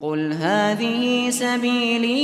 قل هذه سبيلي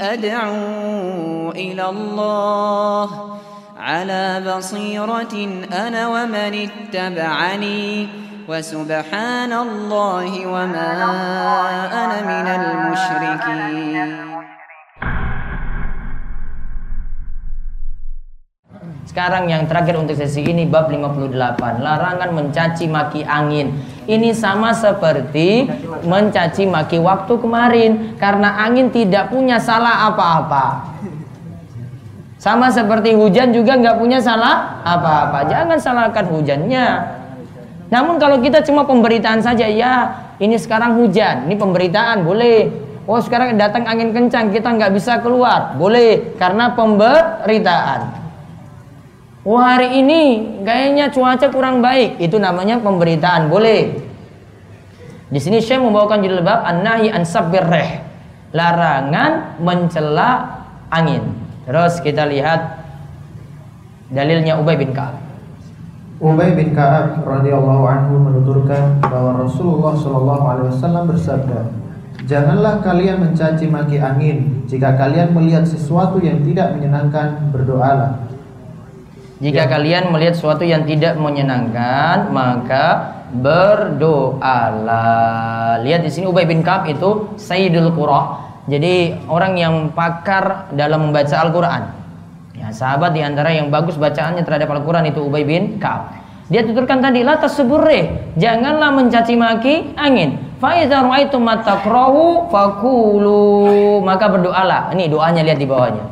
أدعو إلى الله على بصيرة أنا ومن اتبعني وسبحان الله وما أنا من المشركين Sekarang yang terakhir untuk sesi ini bab 58 Larangan mencaci maki angin. Ini sama seperti mencaci maki waktu kemarin. Karena angin tidak punya salah apa-apa. Sama seperti hujan juga nggak punya salah apa-apa. Jangan salahkan hujannya. Namun kalau kita cuma pemberitaan saja Ya ini sekarang hujan. Ini pemberitaan boleh. Oh sekarang datang angin kencang kita nggak bisa keluar. Boleh karena pemberitaan Wah hari ini kayaknya cuaca kurang baik. Itu namanya pemberitaan. Boleh. Di sini Syekh membawakan judul bab an-nahi an reh. Larangan mencela angin. Terus kita lihat dalilnya Ubay bin Ka'ab. Ubay bin Ka'ab radhiyallahu anhu menuturkan bahwa Rasulullah shallallahu alaihi wasallam bersabda, Janganlah kalian mencaci maki angin. Jika kalian melihat sesuatu yang tidak menyenangkan, berdoalah. Jika ya. kalian melihat sesuatu yang tidak menyenangkan, maka berdoalah. Lihat di sini Ubay bin Ka'ab itu Sayyidul Qura. Jadi orang yang pakar dalam membaca Al-Qur'an. Ya, sahabat di antara yang bagus bacaannya terhadap Al-Qur'an itu Ubay bin Ka'ab. Dia tuturkan tadi la tasburre, janganlah mencaci maki angin. Fa idza ra'aitum matakrahu fakulu, maka berdoalah. Ini doanya lihat di bawahnya.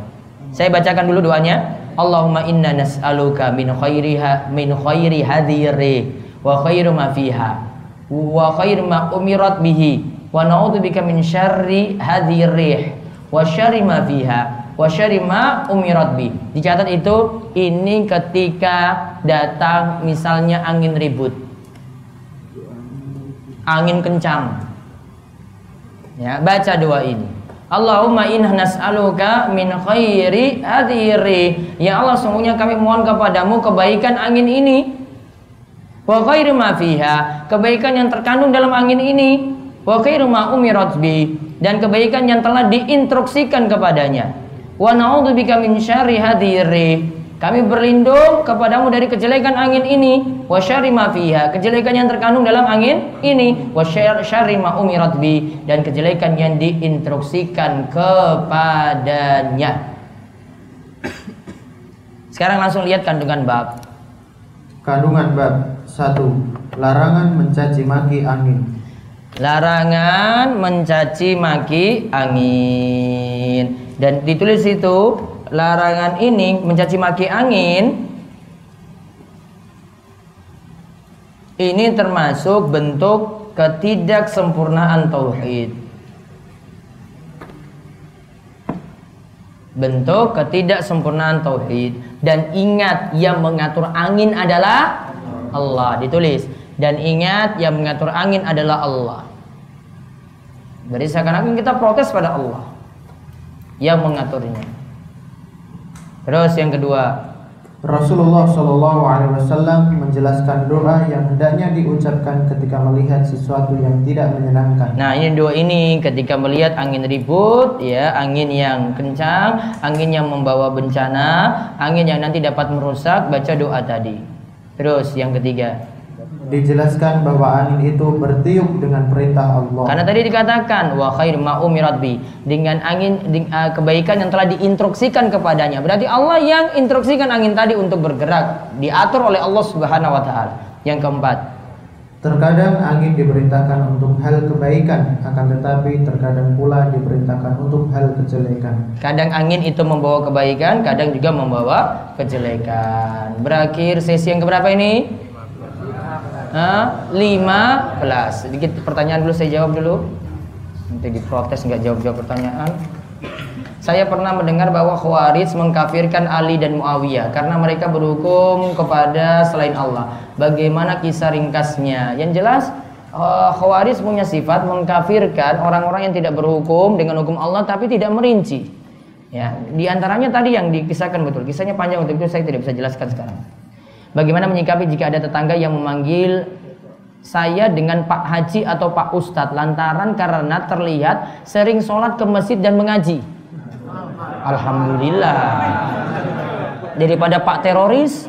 Saya bacakan dulu doanya. Allahumma inna nas'aluka min khairiha min khairi hadhihi wa khairu ma fiha wa khairu ma umirat bihi wa na'udzubika min syarri hadhihi wa syarri ma fiha wa syarri ma umirat bi. Dicatat itu ini ketika datang misalnya angin ribut. Angin kencang. Ya, baca doa ini. Allahumma inna nas'aluka min khairi hadhiri. Ya Allah, sungguhnya kami mohon kepadamu kebaikan angin ini. Wa khairu ma fiha, kebaikan yang terkandung dalam angin ini. Wa khairu ma umirat bi, dan kebaikan yang telah diinstruksikan kepadanya. Wa na'udzubika min syarri hadhiri kami berlindung kepadamu dari kejelekan angin ini, wa syarri ma fiha, kejelekan yang terkandung dalam angin ini, wa syarri ma umirat bi dan kejelekan yang diinstruksikan kepadanya. Sekarang langsung lihat kandungan bab. Kandungan bab 1. Larangan mencaci maki angin. Larangan mencaci maki angin. Dan ditulis itu larangan ini mencaci maki angin ini termasuk bentuk ketidaksempurnaan tauhid. Bentuk ketidaksempurnaan tauhid dan ingat yang mengatur angin adalah Allah ditulis dan ingat yang mengatur angin adalah Allah. Dari seakan-akan kita protes pada Allah yang mengaturnya. Terus yang kedua, Rasulullah Shallallahu Alaihi Wasallam menjelaskan doa yang hendaknya diucapkan ketika melihat sesuatu yang tidak menyenangkan. Nah ini doa ini ketika melihat angin ribut, ya angin yang kencang, angin yang membawa bencana, angin yang nanti dapat merusak, baca doa tadi. Terus yang ketiga, dijelaskan bahwa angin itu bertiup dengan perintah Allah. Karena tadi dikatakan wa khair ma umirat bi dengan angin di, uh, kebaikan yang telah diinstruksikan kepadanya. Berarti Allah yang instruksikan angin tadi untuk bergerak, diatur oleh Allah Subhanahu wa taala. Yang keempat, Terkadang angin diperintahkan untuk hal kebaikan, akan tetapi terkadang pula diperintahkan untuk hal kejelekan. Kadang angin itu membawa kebaikan, kadang juga membawa kejelekan. Berakhir sesi yang keberapa ini? Lima belas. Sedikit pertanyaan dulu saya jawab dulu. Nanti diprotes nggak jawab-jawab pertanyaan. Saya pernah mendengar bahwa Khawarij mengkafirkan Ali dan Muawiyah karena mereka berhukum kepada selain Allah. Bagaimana kisah ringkasnya? Yang jelas uh, Khawarij punya sifat mengkafirkan orang-orang yang tidak berhukum dengan hukum Allah tapi tidak merinci. Ya, di antaranya tadi yang dikisahkan betul. Kisahnya panjang untuk itu saya tidak bisa jelaskan sekarang. Bagaimana menyikapi jika ada tetangga yang memanggil saya dengan Pak Haji atau Pak Ustadz lantaran karena terlihat sering sholat ke masjid dan mengaji. Alhamdulillah. Daripada Pak teroris,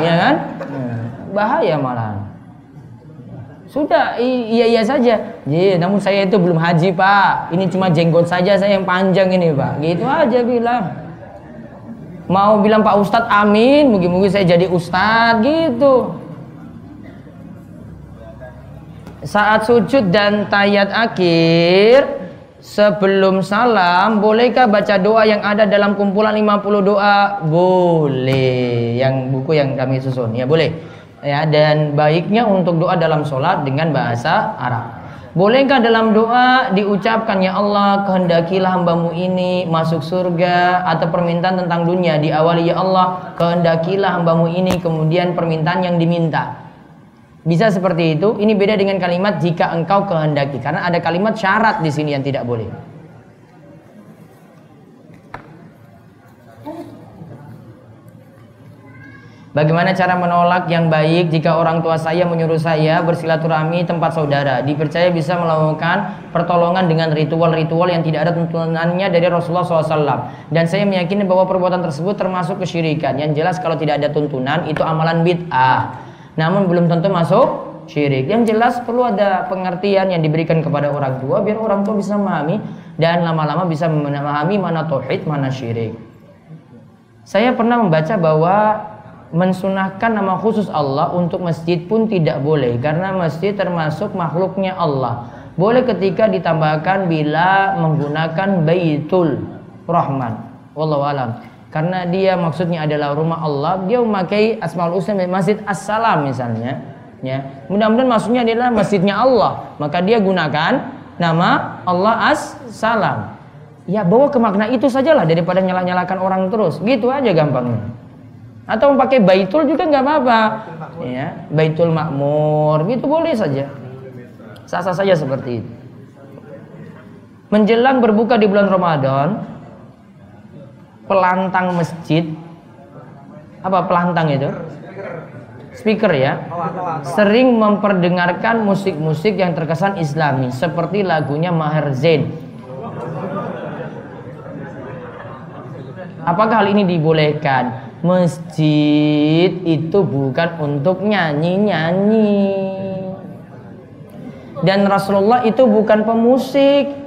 ya kan? Bahaya malah. Sudah, iya iya saja. Iya, namun saya itu belum haji pak. Ini cuma jenggot saja saya yang panjang ini pak. Gitu aja bilang. Mau bilang Pak Ustadz amin, mungkin-mungkin saya jadi Ustadz gitu. Saat sujud dan tayat akhir Sebelum salam Bolehkah baca doa yang ada dalam kumpulan 50 doa? Boleh Yang buku yang kami susun Ya boleh ya Dan baiknya untuk doa dalam sholat dengan bahasa Arab Bolehkah dalam doa diucapkan Ya Allah kehendakilah hambamu ini masuk surga Atau permintaan tentang dunia Diawali Ya Allah kehendakilah hambamu ini Kemudian permintaan yang diminta bisa seperti itu. Ini beda dengan kalimat jika engkau kehendaki karena ada kalimat syarat di sini yang tidak boleh. Bagaimana cara menolak yang baik jika orang tua saya menyuruh saya bersilaturahmi tempat saudara? Dipercaya bisa melakukan pertolongan dengan ritual-ritual yang tidak ada tuntunannya dari Rasulullah SAW. Dan saya meyakini bahwa perbuatan tersebut termasuk kesyirikan. Yang jelas kalau tidak ada tuntunan itu amalan bid'ah namun belum tentu masuk syirik. Yang jelas perlu ada pengertian yang diberikan kepada orang tua biar orang tua bisa memahami dan lama-lama bisa memahami mana tauhid, mana syirik. Saya pernah membaca bahwa mensunahkan nama khusus Allah untuk masjid pun tidak boleh karena masjid termasuk makhluknya Allah. Boleh ketika ditambahkan bila menggunakan Baitul Rahman. Wallahu alam karena dia maksudnya adalah rumah Allah, dia memakai Asmaul Husna Masjid As-Salam misalnya, ya. Mudah-mudahan maksudnya adalah masjidnya Allah, maka dia gunakan nama Allah As-Salam. Ya bawa ke makna itu sajalah daripada nyala-nyalakan orang terus, gitu aja gampangnya. Atau memakai Baitul juga nggak apa-apa, ya. Baitul Makmur, gitu boleh saja. Sasa saja seperti itu. Menjelang berbuka di bulan Ramadan, pelantang masjid apa pelantang itu speaker ya sering memperdengarkan musik-musik yang terkesan islami seperti lagunya Maher Zain apakah hal ini dibolehkan masjid itu bukan untuk nyanyi-nyanyi dan Rasulullah itu bukan pemusik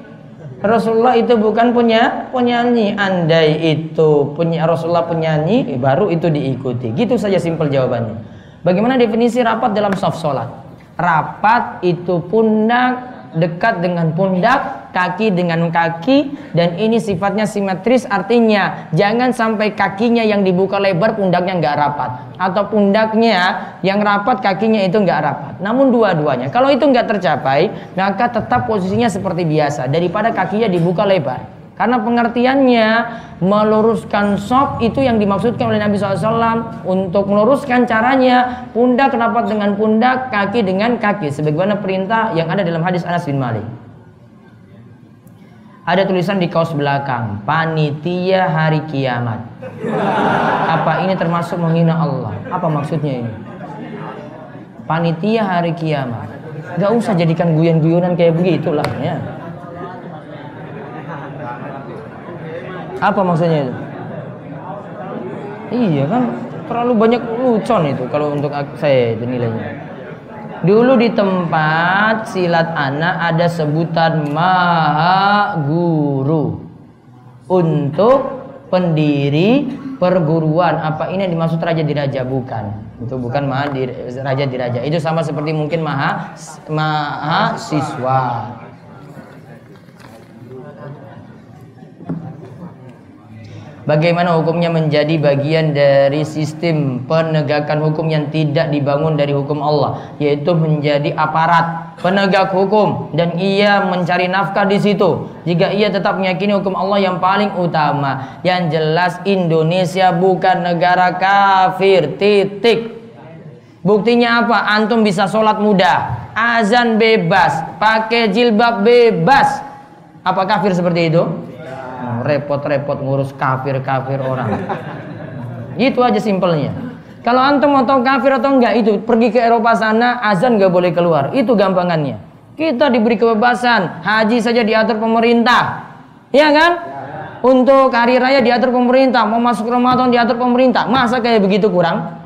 Rasulullah itu bukan punya penyanyi. Andai itu punya Rasulullah penyanyi, eh, baru itu diikuti. Gitu saja simpel jawabannya. Bagaimana definisi rapat dalam soft sholat? Rapat itu pundak dekat dengan pundak, kaki dengan kaki dan ini sifatnya simetris artinya jangan sampai kakinya yang dibuka lebar pundaknya nggak rapat atau pundaknya yang rapat kakinya itu nggak rapat. Namun dua-duanya kalau itu nggak tercapai maka tetap posisinya seperti biasa daripada kakinya dibuka lebar. Karena pengertiannya meluruskan sop itu yang dimaksudkan oleh Nabi SAW untuk meluruskan caranya pundak rapat dengan pundak, kaki dengan kaki. Sebagaimana perintah yang ada dalam hadis Anas bin Malik. Ada tulisan di kaos belakang, panitia hari kiamat. Apa ini termasuk menghina Allah? Apa maksudnya ini? Panitia hari kiamat. Gak usah jadikan guyon-guyonan kayak begitulah ya. Apa maksudnya itu? Iya kan terlalu banyak lucon itu kalau untuk saya itu nilainya. Dulu di tempat silat anak ada sebutan maha guru untuk pendiri perguruan. Apa ini yang dimaksud raja diraja? Bukan. Itu bukan maha di, raja diraja. Itu sama seperti mungkin maha maha siswa. Bagaimana hukumnya menjadi bagian dari sistem penegakan hukum yang tidak dibangun dari hukum Allah, yaitu menjadi aparat penegak hukum dan ia mencari nafkah di situ. Jika ia tetap meyakini hukum Allah yang paling utama, yang jelas Indonesia bukan negara kafir. Titik. Buktinya apa? Antum bisa sholat mudah, azan bebas, pakai jilbab bebas. Apa kafir seperti itu? Repot-repot ngurus kafir-kafir orang. Itu aja simpelnya. Kalau antum mau tahu kafir atau enggak itu pergi ke Eropa sana azan nggak boleh keluar. Itu gampangannya. Kita diberi kebebasan, haji saja diatur pemerintah. Iya kan? Untuk hari raya diatur pemerintah, mau masuk Ramadan diatur pemerintah. Masa kayak begitu kurang?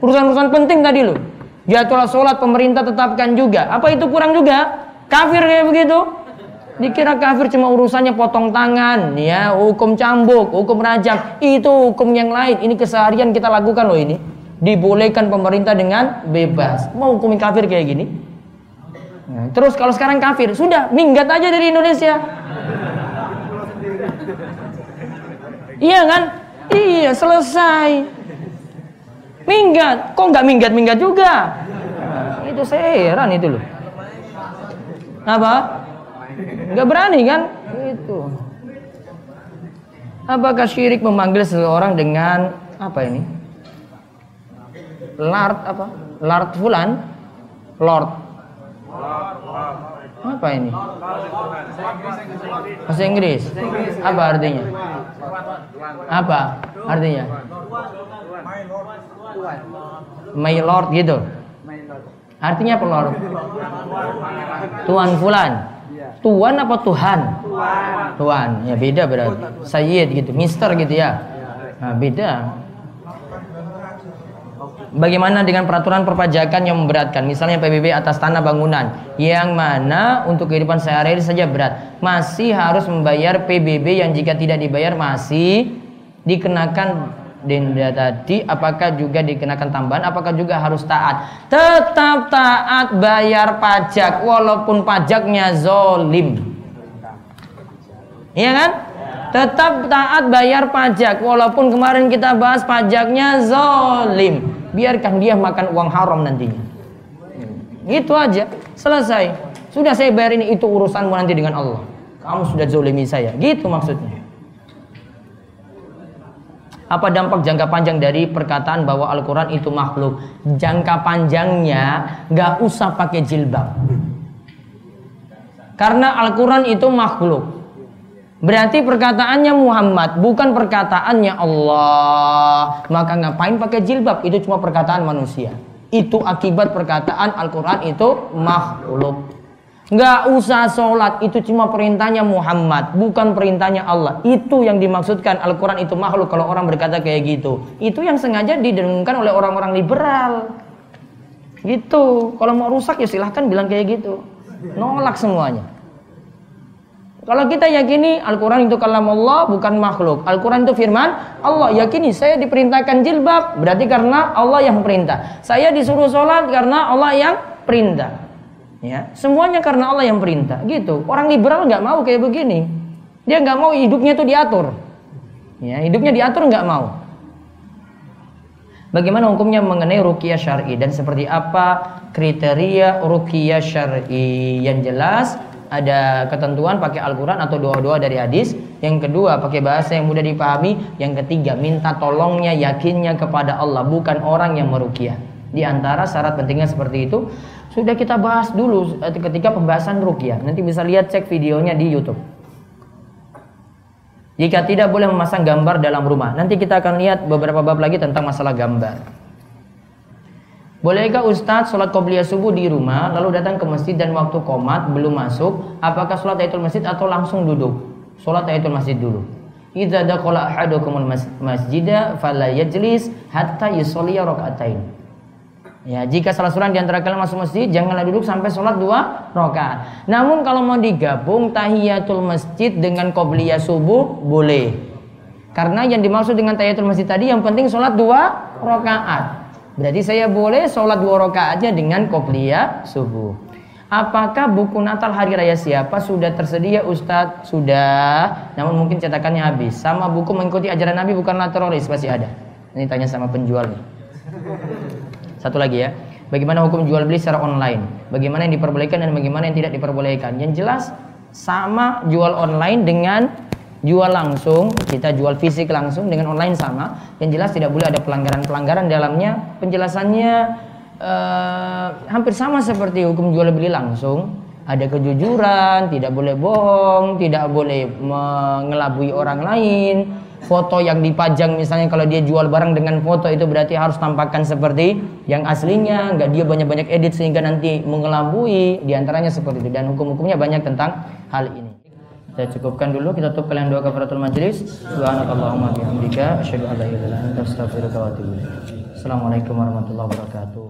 Urusan-urusan penting tadi loh. Jadwal sholat pemerintah tetapkan juga. Apa itu kurang juga? Kafir kayak begitu? Dikira kafir cuma urusannya potong tangan, ya, hukum cambuk, hukum rajam. Itu hukum yang lain. Ini keseharian kita lakukan loh ini. Dibolehkan pemerintah dengan bebas. Mau hukum kafir kayak gini? Nah, terus kalau sekarang kafir, sudah minggat aja dari Indonesia. Iya kan? Iya, selesai. Minggat. Kok nggak minggat-minggat juga? Itu saya heran itu loh. Apa? Nggak berani kan? Itu. Apakah syirik memanggil seseorang dengan apa ini? Lord apa? Lord fulan? Lord. Apa ini? Bahasa Inggris. Apa artinya? Apa artinya? My Lord gitu. Artinya apa? Tuan fulan. Tuan apa Tuhan? Tuan. Ya beda berarti. Sayyid gitu, Mister gitu ya. Nah, beda. Bagaimana dengan peraturan perpajakan yang memberatkan? Misalnya PBB atas tanah bangunan yang mana untuk kehidupan sehari-hari saja berat. Masih harus membayar PBB yang jika tidak dibayar masih dikenakan denda tadi apakah juga dikenakan tambahan? Apakah juga harus taat? Tetap taat bayar pajak walaupun pajaknya zolim. Iya kan? Tetap taat bayar pajak walaupun kemarin kita bahas pajaknya zolim. Biarkan dia makan uang haram nantinya. Itu aja selesai. Sudah saya bayar ini itu urusanmu nanti dengan Allah. Kamu sudah zolimi saya. Gitu maksudnya apa dampak jangka panjang dari perkataan bahwa Al-Quran itu makhluk? Jangka panjangnya nggak usah pakai jilbab. Karena Al-Quran itu makhluk. Berarti perkataannya Muhammad, bukan perkataannya Allah. Maka ngapain pakai jilbab? Itu cuma perkataan manusia. Itu akibat perkataan Al-Quran itu makhluk. Nggak usah sholat, itu cuma perintahnya Muhammad, bukan perintahnya Allah. Itu yang dimaksudkan Al-Quran itu makhluk kalau orang berkata kayak gitu. Itu yang sengaja didengungkan oleh orang-orang liberal. Gitu. Kalau mau rusak ya silahkan bilang kayak gitu. Nolak semuanya. Kalau kita yakini Al-Quran itu kalam Allah bukan makhluk. Al-Quran itu firman Allah. Yakini saya diperintahkan jilbab. Berarti karena Allah yang perintah. Saya disuruh sholat karena Allah yang perintah. Ya, semuanya karena Allah yang perintah. Gitu. Orang liberal nggak mau kayak begini. Dia nggak mau hidupnya itu diatur. Ya, hidupnya diatur nggak mau. Bagaimana hukumnya mengenai ruqyah syar'i dan seperti apa kriteria ruqyah syar'i? Yang jelas ada ketentuan pakai Al-Quran atau doa-doa dari hadis. Yang kedua pakai bahasa yang mudah dipahami. Yang ketiga minta tolongnya yakinnya kepada Allah bukan orang yang meruqyah. Di antara syarat pentingnya seperti itu sudah kita bahas dulu eh, ketika pembahasan rukyah. Nanti bisa lihat cek videonya di YouTube. Jika tidak boleh memasang gambar dalam rumah. Nanti kita akan lihat beberapa bab lagi tentang masalah gambar. Bolehkah Ustadz sholat qobliyah subuh di rumah lalu datang ke masjid dan waktu komat belum masuk apakah sholat tahiyatul masjid atau langsung duduk? Sholat tahiyatul masjid dulu. Idza dakhala ahadukumul masjida fala yajlis hatta yusolliya rakaatain. Ya, jika salah seorang di antara kalian masuk masjid, janganlah duduk sampai sholat dua rakaat. Namun kalau mau digabung tahiyatul masjid dengan qobliyah subuh boleh. Karena yang dimaksud dengan tahiyatul masjid tadi yang penting sholat dua rakaat. Berarti saya boleh sholat dua rakaatnya dengan qobliyah subuh. Apakah buku Natal Hari Raya siapa sudah tersedia Ustadz? Sudah, namun mungkin cetakannya habis. Sama buku mengikuti ajaran Nabi bukanlah teroris pasti ada. Ini tanya sama penjual nih. Satu lagi ya. Bagaimana hukum jual beli secara online? Bagaimana yang diperbolehkan dan bagaimana yang tidak diperbolehkan? Yang jelas sama jual online dengan jual langsung, kita jual fisik langsung dengan online sama. Yang jelas tidak boleh ada pelanggaran-pelanggaran dalamnya. Penjelasannya eh, hampir sama seperti hukum jual beli langsung. Ada kejujuran, tidak boleh bohong, tidak boleh mengelabui orang lain, foto yang dipajang misalnya kalau dia jual barang dengan foto itu berarti harus tampakkan seperti yang aslinya nggak dia banyak-banyak edit sehingga nanti mengelabui di antaranya seperti itu. Dan hukum-hukumnya banyak tentang hal ini. Kita cukupkan dulu kita tutup kalian dua kafaratul majlis. Subhanakallahumma bihamdika asyhadu an la ilaha illa anta astaghfiruka wa atubu assalamualaikum warahmatullahi wabarakatuh